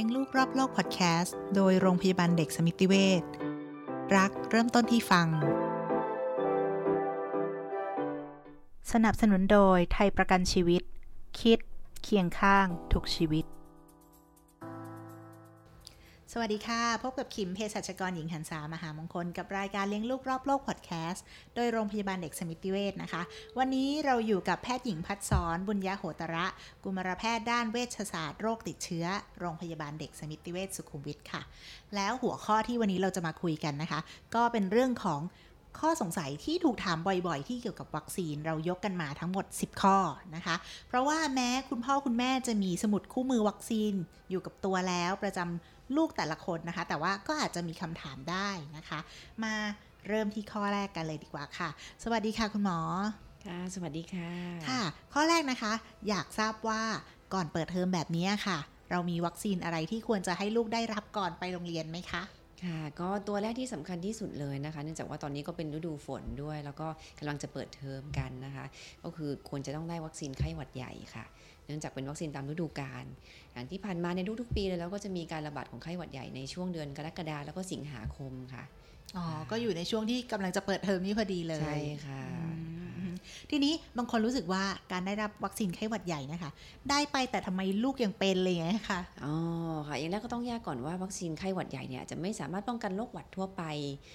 ลี้ยงลูกรอบโลกพอดแคสต์โดยโรงพยาบาลเด็กสมิติเวชรักเริ่มต้นที่ฟัง สนับสนุนโดยไทยประกันชีวิต คิด เคียงข้างทุกชีวิต สวัสดีค่ะ พบกับคิมเภสัชกรหญิงหันษามหามงคล กับรายการเลี้ยงลูกรอบโลกพอดแคสต์โดยโรงพยาบาลเด็กสมิติเวชนะคะ วันนี้เราอยู่กับแพทย์หญิงพัฒสอนบุญญาโหตระ กุมารแพทย์ด้านเวชศาสตร์โรคติดเชื้อ โรงพยาบาลเด็กสมิติเวชสุขุมวิทค่ะ แล้วหัวข้อที่วันนี้เราจะมาคุยกันนะคะ ก็เป็นเรื่องของข้อสงสัยที่ถูกถามบ่อยๆ ที่เกี่ยวกับวัคซีนเรายกกันมาทั้งหมด 10 ข้อนะคะ เพราะว่าแม้คุณพ่อคุณแม่จะมีสมุดคู่มือวัคซีนอยู่กับตัวแล้วประจำ ลูกแต่ละคนนะคะ แต่ว่าก็อาจจะมีคำถามได้นะคะ มาเริ่มที่ข้อแรกกันเลยดีกว่าค่ะ สวัสดีค่ะคุณหมอ ค่ะ สวัสดีค่ะ ค่ะ ข้อแรกนะคะ อยากทราบว่าก่อนเปิดเทอมแบบนี้ค่ะ เรามีวัคซีนอะไรที่ควรจะให้ลูกได้รับก่อนไปโรงเรียนไหมคะค่ะก็ตัวแรกที่สำคัญที่สุดเลยนะคะเนื่องจากว่าตอนนี้ก็เป็นฤดูฝนด้วย แล้วก็กำลังจะเปิดเทอมกันนะคะ ก็คือควรจะต้องได้วัคซีนไข้หวัดใหญ่ค่ะเนื่องจากเป็นวัคซีนตามฤดูกาลอย่างที่ผ่านมาในทุกๆปีเลยแล้วก็จะมีการระบาดของไข้หวัดใหญ่ในช่วงเดือนกรกฎาแล้วก็สิงหาคมค่ะอ๋อ ก็อยู่ในช่วงที่กำลังจะเปิดเทอมนี้พอดีเลย ใช่ค่ะอืม ทีนี้บางคนรู้สึกว่าการได้รับวัคซีนไข้หวัดใหญ่นะคะ ได้ไปแต่ทำไมลูกยังเป็นเลยไงคะอ๋อค่ะอย่างแรกก็ต้องแยกก่อนว่าวัคซีนไข้หวัดใหญ่เนี่ยจะไม่สามารถป้องกันโรคหวัดทั่วไป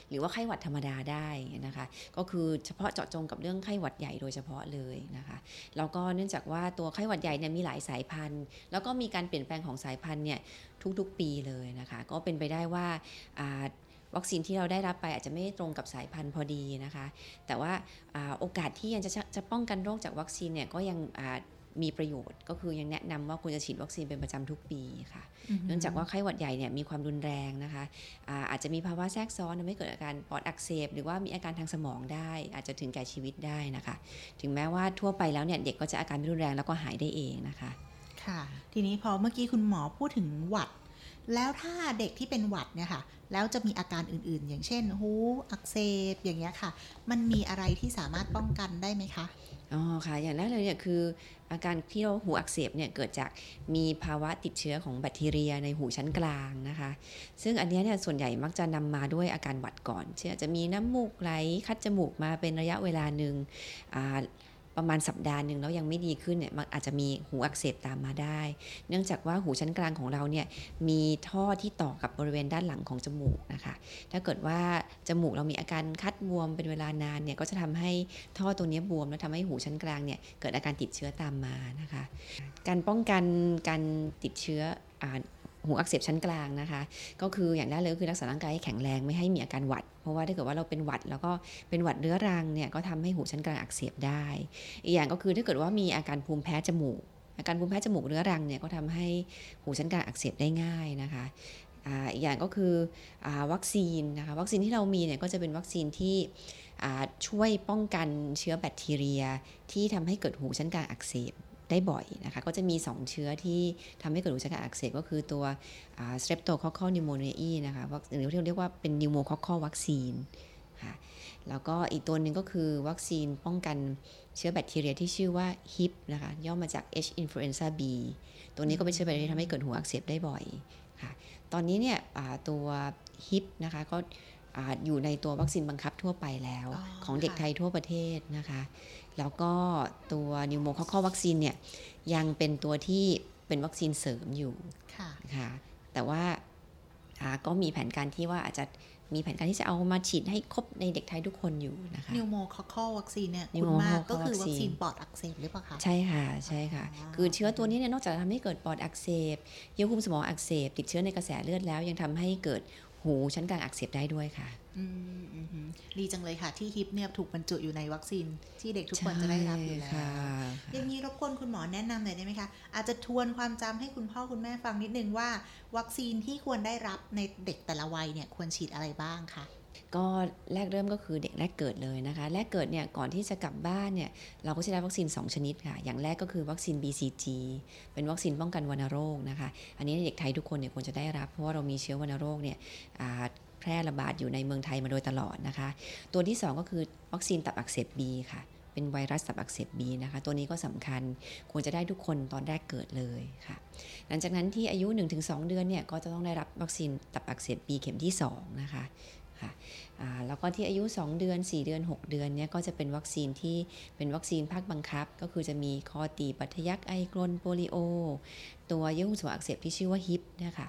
หรือว่าไข้หวัดธรรมดาได้นะคะ ก็คือเฉพาะเจาะจงกับเรื่องไข้หวัดใหญ่โดยเฉพาะเลยนะคะแล้วก็เนื่องจากว่าตัวไข้หวัดใหญ่เนี่ยมีหลายสายพันธุ์ แล้วก็มีการเปลี่ยนแปลงของสายพันธุ์เนี่ยทุกๆปีเลยนะคะ ก็เป็นไปได้ว่า วัคซีนที่เราได้รับไปอาจจะไม่ตรงกับสายพันธุ์พอดีนะคะ แต่ว่าอาโอกาสที่ยังจะจะป้องกันโรคจากวัคซีนเนี่ยก็ยังอ่ามีประโยชน์ก็คือยังแนะนำว่าควรจะฉีดวัคซีนเป็นประจำทุกปีค่ะ เนื่องจากว่าไข้หวัดใหญ่เนี่ยมีความรุนแรงนะคะอาอาจจะมีภาวะแทรกซ้อนทำให้เกิดอาการปอดอักเสบหรือว่ามีอาการทางสมองได้ อาจจะถึงแก่ชีวิตได้นะคะ ถึงแม้ว่าทั่วไปแล้วเนี่ยเด็กก็จะอาการไม่รุนแรงแล้วก็หายได้เองนะคะ ค่ะ ทีนี้พอเมื่อกี้คุณหมอพูดถึงหวัด แล้วถ้าเด็กที่เป็นหวัดเนี่ยค่ะ แล้วจะมีอาการอื่นๆ อย่างเช่น หูอักเสบอย่างเงี้ยค่ะ มันมีอะไรที่สามารถป้องกันได้ไหมคะอ๋อค่ะอย่างแรกเลยเนี่ยคืออาการที่เราหูอักเสบเนี่ยเกิดจากมีภาวะติดเชื้อของแบคทีเรียในหูชั้นกลางนะคะ ซึ่งอันนี้เนี่ยส่วนใหญ่มักจะนำมาด้วยอาการหวัดก่อน เช่นอจะมีน้ำมูกไหลคัดจมูกมาเป็นระยะเวลาหนึ่ง ประมาณสัปดาห์หนึ่งแล้วยังไม่ดีขึ้นเนี่ยมันอาจจะมีหูอักเสบตามมาได้ เนื่องจากว่าหูชั้นกลางของเราเนี่ยมีท่อที่ต่อกับบริเวณด้านหลังของจมูกนะคะ ถ้าเกิดว่าจมูกเรามีอาการคัดบวมเป็นเวลานานเนี่ยก็จะทำให้ท่อตัวนี้บวมแล้วทำให้หูชั้นกลางเนี่ยเกิดอาการติดเชื้อตามมานะคะ การป้องกันการติดเชื้อ หูอักเสบชั้นกลางนะคะ ก็คืออย่างแรกเลยก็คือรักษาร่างกายให้แข็งแรงไม่ให้มีอาการหวัด เพราะว่าถ้าเกิดว่าเราเป็นหวัด แล้วก็เป็นหวัดเรื้อรังเนี่ยก็ทำให้หูชั้นกลางอักเสบได้ อีกอย่างก็คือถ้าเกิดว่ามีอาการภูมิแพ้จมูก อาการภูมิแพ้จมูกเรื้อรังเนี่ยก็ทำให้หูชั้นกลางอักเสบได้ง่ายนะคะอีกอย่างก็คืออวัคซีนนะคะวัคซีนที่เรามีเนี่ยก็จะเป็นวัคซีนที่ช่วยป้องกันเชื้อแบคทีเรีย ที่ทำให้เกิดหูชั้นกลางอักเสบ ได้บ่อยนะคะ ก็จะมี 2 เชื้อที่ทำให้เกิดหูชั้นกลางอักเสบก็คือตัว streptococcal pneumoniae นะคะหรือที่เราเรียกว่าเป็น pneumococcal vaccine ค่ะแล้วก็อีกตัวหนึ่งก็คือวัคซีนป้องกันเชื้อแบคทีเรียที่ชื่อว่า HIP นะคะย่อมาจาก H influenza B ตัวนี้ก็เป็นเชื้อแบคทีเรียที่ทำให้เกิดหูอักเสบได้บ่อยค่ะตอนนี้เนี่ยตัว HIP นะคะก็ อ่าอยู่ในตัววัคซีนบังคับทั่วไปแล้วอ๋อของเด็กค่ะไทยทั่วประเทศนะคะ แล้วก็ตัวนิวโมคอคอวัคซีนเนี่ยยังเป็นตัวที่เป็นวัคซีนเสริมอยู่ค่ะค่ะแต่ว่าอ่าก็มีแผนการที่ว่าอาจจะมีแผนการที่จะเอามาฉีดให้ครบในเด็กไทยทุกคนอยู่นะคะ pneumococcal วัคซีนเนี่ยคุณ pneumococcal มากก็คือวัคซีน vaccine ปอดอักเสบหรือเปล่าคะใช่ค่ะใช่ค่ะอ๋อคือเชื้อตัวนี้เนี่ยนอกจากจะทำให้เกิดปอดอักเสบเยื่อหุ้มสมองอักเสบ ติดเชื้อในกระแสเลือดแล้วยังทำให้เกิด หูชั้นกลางอักเสบได้ด้วยค่ะอืมอืมอืมดีจังเลยค่ะ ที่ Hib เนี่ยถูกบรรจุอยู่ในวัคซีนที่เด็กทุกคนจะได้รับอยู่แล้วใช่ค่ะอย่างนี้รบกวนคุณหมอแนะนำหน่อยได้ไหมคะ อาจจะทวนความจำให้คุณพ่อคุณแม่ฟังนิดนึงว่า วัคซีนที่ควรได้รับในเด็กแต่ละวัยเนี่ยควรฉีดอะไรบ้างคะ ก็แรกเริ่มก็คือเด็กแรกเกิดเลยนะคะแรกเกิดเนี่ยก่อนที่จะกลับบ้านเนี่ยเราก็จะได้วัคซีน 2 ชนิดค่ะ อย่างแรกก็คือวัคซีน BCG เป็นวัคซีนป้องกันวัณโรคนะคะ อันนี้เด็กไทยทุกคนเนี่ยควรจะได้รับเพราะว่าเรามีเชื้อวัณโรคเนี่ยแพร่ระบาดอยู่ในเมืองไทยมาโดยตลอดนะคะ ตัวที่ 2 ก็คือวัคซีนตับอักเสบ B ค่ะเป็นไวรัสตับอักเสบบีนะคะ ตัวนี้ก็สำคัญควรจะได้ทุกคนตอนแรกเกิดเลยค่ะ หลังจากนั้นที่อายุ 1-2 เดือนเนี่ยก็จะต้องได้รับวัคซีนตับอักเสบบีเข็มที่2นะคะ ค่ะแล้วก็ที่อายุ 2 เดือน 4 เดือน 6 เดือนเนี่ยก็จะเป็นวัคซีนที่เป็นวัคซีนภาคบังคับ ก็คือจะมีคอตีบบาดทะยักไอกรนโปลิโอ ตัวเยื่อหุ้มสมองอักเสบที่ชื่อว่า Hib นะคะ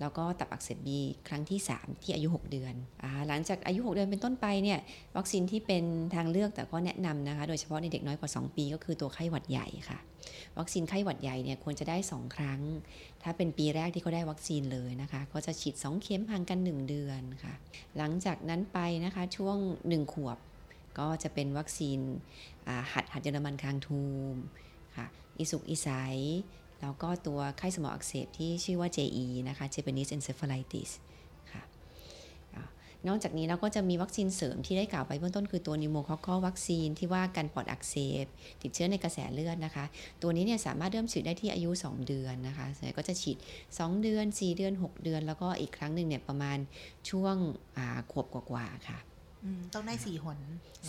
แล้วก็ตับอักเสบบีครั้งที่ 3 ที่อายุ 6 เดือนอหลังจากอายุ 6 เดือนเป็นต้นไปเนี่ยวัคซีนที่เป็นทางเลือกแต่ก็แนะนำนะคะ โดยเฉพาะในเด็กน้อยกว่า 2 ปี ก็คือตัวไข้หวัดใหญ่ค่ะ วัคซีนไข้หวัดใหญ่เนี่ยควรจะได้ 2 ครั้ง ถ้าเป็นปีแรกที่เขาได้วัคซีนเลยนะคะก็จะฉีด 2 เข็มห่างกัน 1 เดือนค่ะ หลังจากนั้นไปนะคะช่วง 1 ขวบ ก็จะเป็นวัคซีนหัดหัดเยอรมันคางทูมค่ะอิสุกอิสัย แล้วก็ตัวไข้สมองอักเสบที่ชื่อว่า JE นะคะ Japanese Encephalitis ค่ะนอกจากนี้เราก็จะมีวัคซีนเสริมที่ได้กล่าวไปเบื้องต้นคือตัวนิโมคอคอวัคซีนที่ว่ากันปอดอักเสบ ติดเชื้อในกระแสเลือดนะคะ ตัวนี้เนี่ยสามารถเริ่มฉีดได้ที่อายุ 2 เดือนนะคะก็จะฉีด 2 เดือน 4 เดือน 6 เดือน แล้วก็อีกครั้งหนึ่งเนี่ยประมาณช่วงขวบกว่าๆค่ะต้องได้สี่หน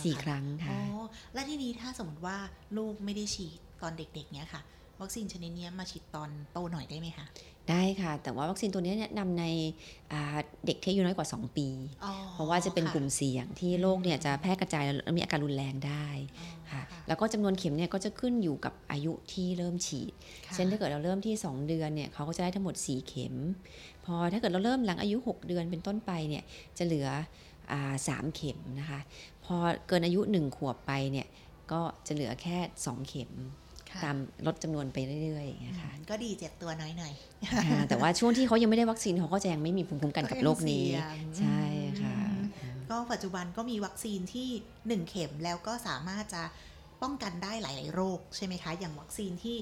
สี่ครั้งค่ะอ๋อและที่นี้ถ้าสมมติว่าลูกไม่ได้ฉีดตอนเด็กๆเนี้ยค่ะ วัคซีนชนิดนี้มาฉีดตอนโตหน่อยได้ไหมคะ ได้ค่ะ แต่ว่าวัคซีนตัวนี้แนะนำในเด็กที่อายุน้อยกว่า 2 ปี เพราะว่าจะเป็นกลุ่มเสี่ยงที่โรคเนี่ยจะแพร่กระจายและมีอาการรุนแรงได้ค่ะแล้วก็จำนวนเข็มเนี่ยก็จะขึ้นอยู่กับอายุที่เริ่มฉีด เช่นถ้าเกิดเราเริ่มที่ 2 เดือนเนี่ยเขาก็จะได้ทั้งหมด 4 เข็ม พอถ้าเกิดเราเริ่มหลังอายุ 6 เดือนเป็นต้นไปเนี่ยจะเหลือสามเข็มนะคะ พอเกินอายุ 1 ขวบไปเนี่ยก็จะเหลือแค่ 2 เข็ม ตามลดจำนวนไปเรื่อยๆอย่างเงี้ยค่ะก็ดีเจ็บตัวน้อยหน่อยแต่ว่าช่วงที่เขายังไม่ได้วัคซีนเขาก็จะยังไม่มีภูมิคุ้มกันกับโรคนี้ ใช่ค่ะ ก็ปัจจุบันก็มีวัคซีนที่ 1 เข็มแล้วก็สามารถจะป้องกันได้หลาย ๆ โรคใช่ไหมคะ อย่างวัคซีนที่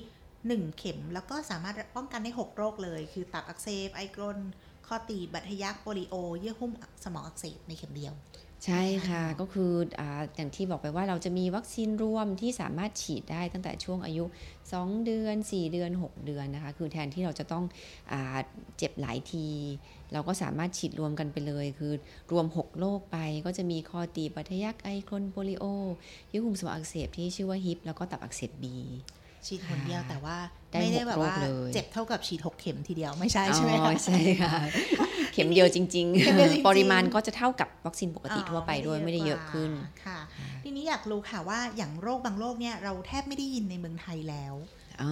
1 เข็มแล้วก็สามารถป้องกันได้ 6 โรคเลย คือตับอักเสบไอกรนข้อตีบัตทยักโปลิโอ เยื่อหุ้มสมองอักเสบในเข็มเดียว ใช่ค่ะก็คือออย่างที่บอกไปว่าเราจะมีวัคซีนรวมที่สามารถฉีดได้ตั้งแต่ช่วงอายุ 2 เดือน 4 เดือน 6 เดือนนะคะคือแทนที่เราจะต้องอเจ็บหลายที เราก็สามารถฉีดรวมกันไปเลย คือรวม 6 โรคไปก็จะมีคอตีปัทยักไอคอนโปลิโอยุคุมสมองอักเสบที่ชื่อว่าฮิปแล้วก็ตับอักเสบบีฉีดคนเดียวแต่ว่าไม่ได้แบบว่าเจ็บเท่ากับฉีดหกเข็มทีเดียวไม่ใช่ใช่ไหมคะใช่ค่ะเข็มเดียวจริง ๆ ปริมาณก็จะเท่ากับวัคซีนปกติทั่วไปด้วยไม่ได้เยอะขึ้นค่ะทีนี้อยากรู้ค่ะว่าอย่างโรคบางโรคเนี่ยเราแทบไม่ได้ยินในเมืองไทยแล้ว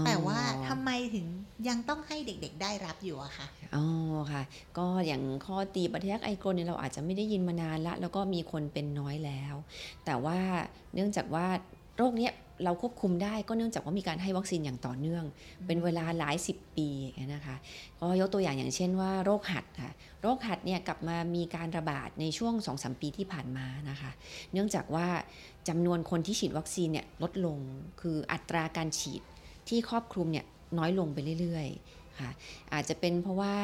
แต่ว่าทำไมถึงยังต้องให้เด็กๆได้รับอยู่อะคะอ๋อค่ะ ก็อย่างข้อตีปฏิยักไอกรนเนี่ยเราอาจจะไม่ได้ยินมานานละ แล้วก็มีคนเป็นน้อยแล้ว แต่ว่าเนื่องจากว่าโรคนี้ เราควบคุมได้ก็เนื่องจากว่ามีการให้วัคซีนอย่างต่อเนื่อง เป็นเวลาหลายสิบปีนะคะก็ยกตัวอย่างอย่างเช่นว่าโรคหัดค่ะโรคหัดเนี่ยกลับมามีการระบาดในช่วง2อสปีที่ผ่านมานะคะเนื่องจากว่าจำนวนคนที่ฉีดวัคซีนเนี่ยลดลงคืออัตราการฉีดที่ครอบคลุมเนี่ยน้อยลงไปเรื่อยๆค่ะอาจจะเป็นเพราะว่า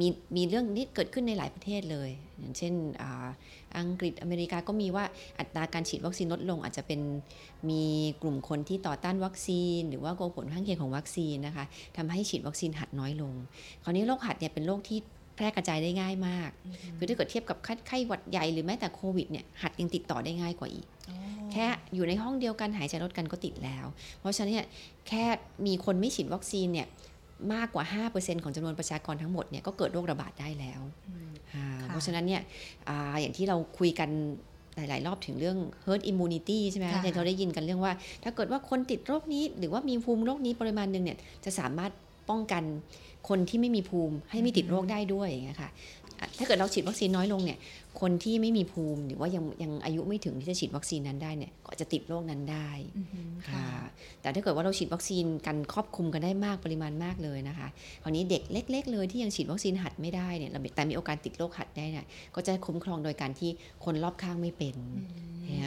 มีมีเรื่องนี้เกิดขึ้นในหลายประเทศเลย อย่างเช่นอังกฤษอเมริกาก็มีว่าอัตราการฉีดวัคซีนลดลง อาจจะเป็นมีกลุ่มคนที่ต่อต้านวัคซีน หรือว่ากลัวผลข้างเคียงของวัคซีนนะคะทำให้ฉีดวัคซีนหัดน้อยลง คราวนี้โรคหัดเนี่ยเป็นโรคที่แพร่กระจายได้ง่ายมาก คือถ้าเกิดเทียบกับไข้หวัดใหญ่หรือแม้แต่โควิดเนี่ยหัดยังติดต่อได้ง่ายกว่าอีก แค่อยู่ในห้องเดียวกันหายใจรถกันก็ติดแล้ว เพราะฉะนั้นเนี่ยแค่มีคนไม่ฉีดวัคซีนเนี่ย มากกว่า 5%ของจำนวนประชากรทั้งหมดเนี่ยก็เกิดโรคระบาดได้แล้ว เพราะฉะนั้นเนี่ยออย่างที่เราคุยกันหลาย ๆ รอบถึงเรื่อง herd immunity ใช่ไหมที่เราได้ยินกันเรื่องว่า ถ้าเกิดว่าคนติดโรคนี้ หรือว่ามีภูมิโรคนี้ปริมาณหนึ่งเนี่ยจะสามารถป้องกันคนที่ไม่มีภูมิให้ไม่ติดโรคได้ด้วยอย่างเงี้ยค่ะ ถ้าเกิดเราฉีดวัคซีนน้อยลงเนี่ย คนที่ไม่มีภูมิหรือว่ายังยังอายุไม่ถึงที่จะฉีดวัคซีนนั้นได้เนี่ยก็จะติดโรคนั้นได้ค่ะ แต่ถ้าเกิดว่าเราฉีดวัคซีนกันครอบคลุมกันได้มากปริมาณมากเลยนะคะ คราวนี้เด็กเล็ก ๆ เลยที่ยังฉีดวัคซีนหัดไม่ได้เนี่ยแต่มีโอกาสติดโรคหัดได้เนี่ยก็จะคุ้มครองโดยการที่คนรอบข้างไม่เป็น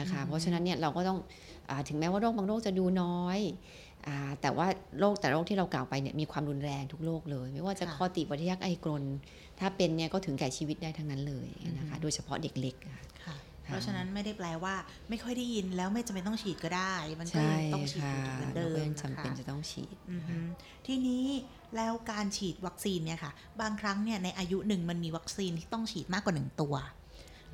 นะคะเพราะฉะนั้นเนี่ยเราก็ต้องถึงแม้ว่าโรคบางโรคจะดูน้อย แต่ว่าโรคแต่โรคที่เรากล่าวไปเนี่ยมีความรุนแรงทุกโรคเลย ไม่ว่าจะคอติปัทยักไอกรน ถ้าเป็นเนี่ยก็ถึงแก่ชีวิตได้ทั้งนั้นเลยนะคะโดยเฉพาะเด็กเล็กค่ะเพราะฉะนั้นไม่ได้แปลว่าไม่ค่อยได้ยินแล้วไม่จำเป็นต้องฉีดก็ได้ มันก็ต้องฉีดเหมือนเดิมจำเป็นจะต้องฉีดทีนี้แล้วการฉีดวัคซีนเนี่ยค่ะ บางครั้งเนี่ยในอายุหนึ่งมันมีวัคซีนที่ต้องฉีดมากกว่าหนึ่งตัว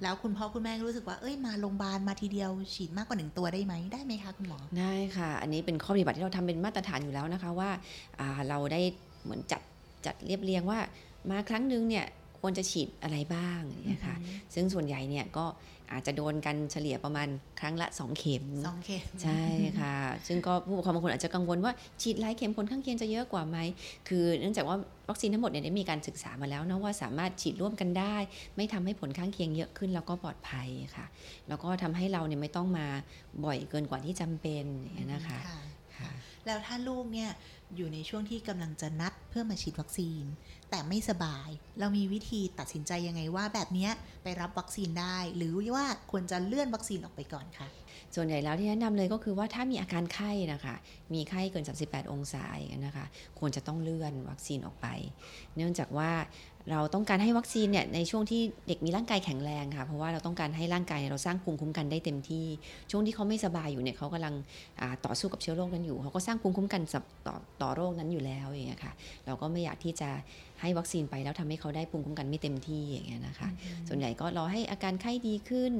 แล้วคุณพ่อคุณแม่รู้สึกว่าเอ้ยมาโรงพยาบาลมาทีเดียวฉีดมากกว่าหนึ่งตัวได้ไหมได้ไหมคะคุณหมอได้ค่ะ อันนี้เป็นข้อปฏิบัติที่เราทำเป็นมาตรฐานอยู่แล้วนะคะว่าาเราได้เหมือนจัดจัดเรียบเรียงว่ามาครั้งหนึงเนี่ย ควรจะฉีดอะไรบ้างอย่างเนี่ยค่ะซึ่งส่วนใหญ่เนี่ยก็อาจจะโดนกันเฉลี่ยประมาณครั้งละ 2 เข็มสองเข็มใช่ค่ะ ซึ่งก็ผู้ปกครองบางคนอาจจะกังวลว่าฉีดหลายเข็มผลข้างเคียงจะเยอะกว่าไหม คือเนื่องจากว่าวัคซีนทั้งหมดเนี่ยได้มีการศึกษามาแล้วนะว่าสามารถฉีดร่วมกันได้ ไม่ทำให้ผลข้างเคียงเยอะขึ้นแล้วก็ปลอดภัยค่ะ แล้วก็ทำให้เราเนี่ยไม่ต้องมาบ่อยเกินกว่าที่จำเป็นอย่างเงี้ยนะคะค่ะค่ะ แล้วถ้าลูกเนี่ยอยู่ในช่วงที่กำลังจะนัดเพื่อมาฉีดวัคซีน แต่ไม่สบาย เรามีวิธีตัดสินใจยังไงว่าแบบนี้ไปรับวัคซีนได้ หรือว่าควรจะเลื่อนวัคซีนออกไปก่อนคะส่วนใหญ่แล้วที่แนะนำเลยก็คือว่าถ้ามีอาการไข้นะคะ มีไข้เกิน 38 องศาอย่างนั้นนะคะ ควรจะต้องเลื่อนวัคซีนออกไป เนื่องจากว่า เราต้องการให้วัคซีนเนี่ยในช่วงที่เด็กมีร่างกายแข็งแรงค่ะ เพราะว่าเราต้องการให้ร่างกายเราสร้างภูมิคุ้มกันได้เต็มที่ ช่วงที่เขาไม่สบายอยู่เนี่ยเขากำลังอ่าต่อสู้กับเชื้อโรคนั้นอยู่ เขาก็สร้างภูมิคุ้มกันสับต่อต่อโรคนั้นอยู่แล้วอย่างเงี้ยค่ะ เราก็ไม่อยากที่จะให้วัคซีนไปแล้วทำให้เขาได้ภูมิคุ้มกันไม่เต็มที่อย่างเงี้ยนะคะ ส่วนใหญ่ก็รอให้อาการไข้ดีขึ้น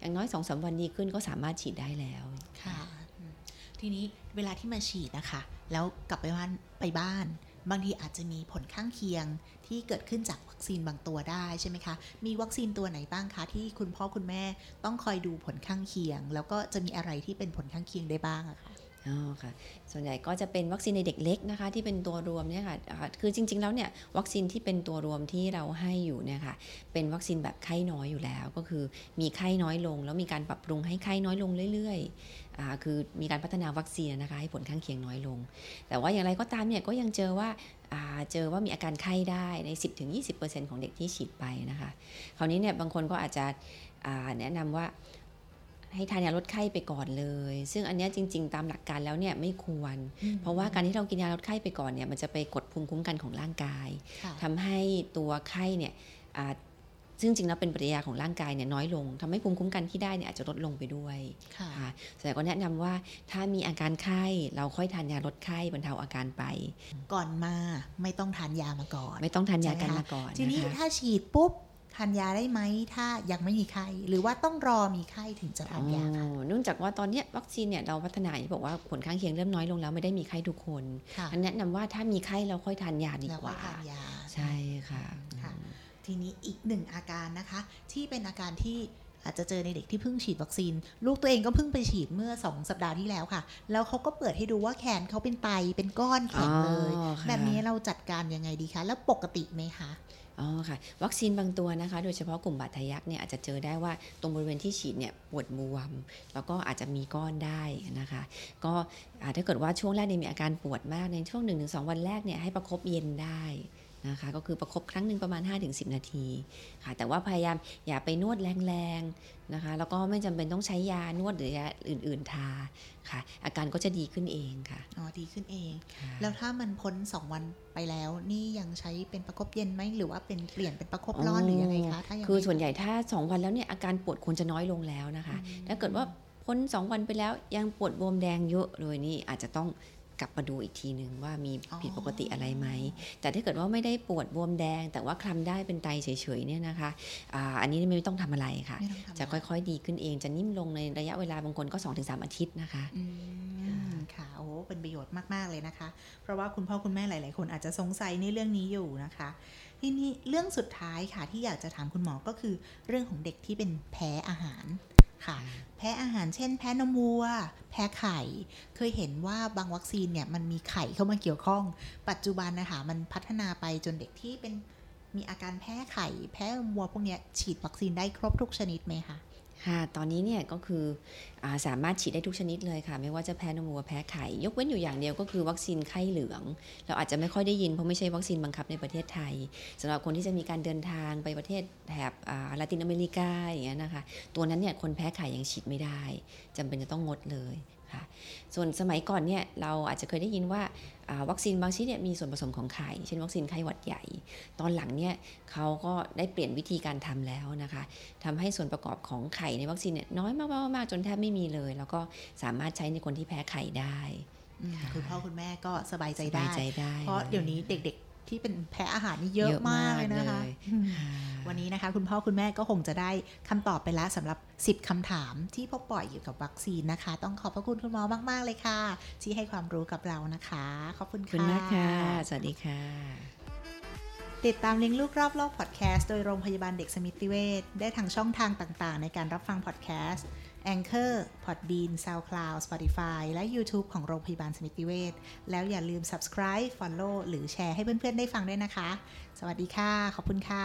อย่างน้อย2อสวันดีขึ้นก็สามารถฉีดได้แล้วค่ะอืมทีนี้เวลาที่มาฉีดนะคะ แล้วกลับไปบ้านไปบ้าน บางทีอาจจะมีผลข้างเคียงที่เกิดขึ้นจากวัคซีนบางตัวได้ใช่ไหมคะ มีวัคซีนตัวไหนบ้างคะที่คุณพ่อคุณแม่ต้องคอยดูผลข้างเคียง แล้วก็จะมีอะไรที่เป็นผลข้างเคียงได้บ้างอะคะ อ๋อค่ะ ส่วนใหญ่ก็จะเป็นวัคซีนในเด็กเล็กนะคะ ที่เป็นตัวรวมเนี่ยค่ะ คือจริง ๆ แล้วเนี่ยวัคซีนที่เป็นตัวรวมที่เราให้อยู่เนี่ยค่ะ เป็นวัคซีนแบบไข้น้อยอยู่แล้ว ก็คือมีไข้น้อยลง แล้วมีการปรับปรุงให้ไข้น้อยลงเรื่อยๆอคือมีการพัฒนาวัคซีนนะคะให้ผลข้างเคียงน้อยลง แต่ว่าอย่างไรก็ตามเนี่ยก็ยังเจอว่าเจอว่ามีอาการไข้ได้ใน 10-20%ของเด็กที่ฉีดไปนะคะ คราวนี้เนี่ยบางคนก็อาจจะแนะนำว่า ให้ทานยาลดไข้ไปก่อนเลย ซึ่งอันเนี้ยจริง ๆ ตามหลักการแล้วเนี่ยไม่ควร เพราะว่าการที่เรากินยาลดไข้ไปก่อนเนี่ยมันจะไปกดภูมิคุ้มกันของร่างกายค่ะทำให้ตัวไข้เนี่ยอ่าซึ่งจริงแล้วเป็นปฏิกิริยาของร่างกายเนี่ยน้อยลงทำให้ภูมิคุ้มกันที่ได้เนี่ยอาจจะลดลงไปด้วยค่ะค่ะแต่ก็แนะนำว่าถ้ามีอาการไข้เราค่อยทานยาลดไข้บรรเทาอาการไป ก่อนมาไม่ต้องทานยามาก่อน ไม่ต้องทานยากันใช่ไหมคะมาก่อน ทีนี้นะคะถ้าฉีดปุ๊บ ทานยาได้ไหมถ้ายังไม่มีไข้หรือว่าต้องรอมีไข้ถึงจะทานยาคะอ๋อเนื่องจากว่าตอนเนี้ยวัคซีนเนี่ยเราพัฒนาอย่างที่บอกว่าผลข้างเคียงเริ่มน้อยลงแล้วไม่ได้มีไข้ทุกคนค่ะอันแนะนำว่าถ้ามีไข้เราค่อยทานยาดีแล้วกก็ว่าทานยาใช่ค่ะค่ะ ทีนี้อีกหนึ่งอาการนะคะ ที่เป็นอาการที่อาจจะเจอในเด็กที่เพิ่งฉีดวัคซีน ลูกตัวเองก็เพิ่งไปฉีดเมื่อ 2 สัปดาห์ที่แล้วค่ะ แล้วเขาก็เปิดให้ดูว่าแขนเขาเป็นไตเป็นก้อนแข็งเลยอ๋อค่ะแบบนี้เราจัดการยังไงดีคะ แล้วปกติไหมคะ อ๋อค่ะ วัคซีนบางตัวนะคะ โดยเฉพาะกลุ่มบาดทะยักเนี่ยอาจจะเจอได้ว่าตรงบริเวณที่ฉีดเนี่ยปวดบวม แล้วก็อาจจะมีก้อนได้นะคะ ก็ถ้าเกิดว่าช่วงแรกเนี่ยมีอาการปวดมากในช่วง1-2 วันแรกเนี่ยให้ประคบเย็นได้ นะคะก็คือประคบครั้งหนึ่งประมาณ 5-10 นาทีค่ะแต่ว่าพยายามอย่าไปนวดแรงๆนะคะแล้วก็ไม่จำเป็นต้องใช้ยานวดหรือยาอื่น ๆ ทาค่ะ อาการก็จะดีขึ้นเองค่ะอ๋อดีขึ้นเองค่ะแล้วถ้ามันพ้น 2 วันไปแล้วนี่ยังใช้เป็นประคบเย็นไหมหรือว่าเป็นเปลี่ยนเป็นประคบร้อนหรือยังไงคะถ้ายังคือไม่ส่วนใหญ่ถ้า 2 วันแล้วเนี่ยอาการปวดควรจะน้อยลงแล้วนะคะ ถ้าเกิดว่าพ้น 2 วันไปแล้วยังปวดบวมแดงเยอะเลยนี่อาจจะต้อง กลับมาดูอีกทีหนึ่งว่ามีผิดปกติอะไรไหม แต่ถ้าเกิดว่าไม่ได้ปวดบวมแดง แต่ว่าคลำได้เป็นไตเฉยๆเนี่ยนะคะอ่าอันนี้ไม่ต้องทำอะไรค่ะไม่ต้องทำจะค่อยๆดีขึ้นเอง จะนิ่มลงในระยะเวลาบางคนก็ 2-3 อาทิตย์นะคะอืมค่ะโอ้โหเป็นประโยชน์มากๆเลยนะคะ เพราะว่าคุณพ่อคุณแม่หลาย ๆ คนอาจจะสงสัยในเรื่องนี้อยู่นะคะทีนี้เรื่องสุดท้ายค่ะที่อยากจะถามคุณหมอก็คือเรื่องของเด็กที่เป็นแพ้อาหาร ค่ะ แพ้อาหารเช่น แพ้นมวัว แพ้ไข่ เคยเห็นว่าบางวัคซีนเนี่ยมันมีไข่เข้ามาเกี่ยวข้อง ปัจจุบันนะคะมันพัฒนาไปจนเด็กที่เป็นมีอาการแพ้ไข่ แพ้นมวัวพวกเนี้ยฉีดวัคซีนได้ครบทุกชนิดไหมคะ ค่ะตอนนี้เนี่ยก็คืออสามารถฉีดได้ทุกชนิดเลยค่ะ ไม่ว่าจะแพ้นมวัวแพ้ไข่ยกเว้นอยู่อย่างเดียวก็คือวัคซีนไข้เหลือง เราอาจจะไม่ค่อยได้ยินเพราะไม่ใช่วัคซีนบังคับในประเทศไทยสำหรับคนที่จะมีการเดินทางไปประเทศแถบอลาตินอเมริกาอย่างเงี้ยนะคะ ตัวนั้นเนี่ยคนแพ้ไข่ยังฉีดไม่ได้จำเป็นจะต้องงดเลย ค่ะส่วนสมัยก่อนเนี่ยเราอาจจะเคยได้ยินว่าอ่าวัคซีนบางชนิดเนี่ยมีส่วนผสมของไข่ เช่นวัคซีนไข้หวัดใหญ่ ตอนหลังเนี่ยเขาก็ได้เปลี่ยนวิธีการทำแล้วนะคะทำให้ส่วนประกอบของไข่ในวัคซีนเนี่ยน้อยมากๆๆจนแทบไม่มีเลย แล้วก็สามารถใช้ในคนที่แพ้ไข่ได้อืมค่ะคุณพ่อคุณแม่ก็สบายใจสได้บายใจได้ เพราะเดี๋ยวนี้เด็กๆ ที่เป็นแพ้อาหารนี่เยอะมากเลยนะคะอืมค่ะวันนี้นะคะ คุณพ่อคุณแม่ก็คงจะได้คำตอบไปแล้วสำหรับ 10คำถามที่พบบ่อยเกี่ยวกับวัคซีนนะคะ ต้องขอบพระคุณคุณหมอมาก ๆ เลยค่ะ ที่ให้ความรู้กับเรานะคะ ขอบคุณขอบค่ะคุณมากค่ะสวัสดีค่ะติดตามเลี้ยงลูกรอบโลกพอดแคสต์โดยโรงพยาบาลเด็กสมิติเวชได้ทางช่องทางต่างๆ ในการรับฟังพอดแคสต์ Anchor, Podbean, SoundCloud, Spotify และ YouTube ของโรงพยาบาลสมิติเวชแล้วอย่าลืม subscribe, follow หรือแชร์ให้เพื่อนๆได้ฟังด้วยนะคะ สวัสดีค่ะ ขอบคุณค่ะ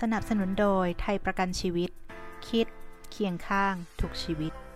สนับสนุนโดยไทยประกันชีวิต คิด เคียงข้าง ทุกชีวิต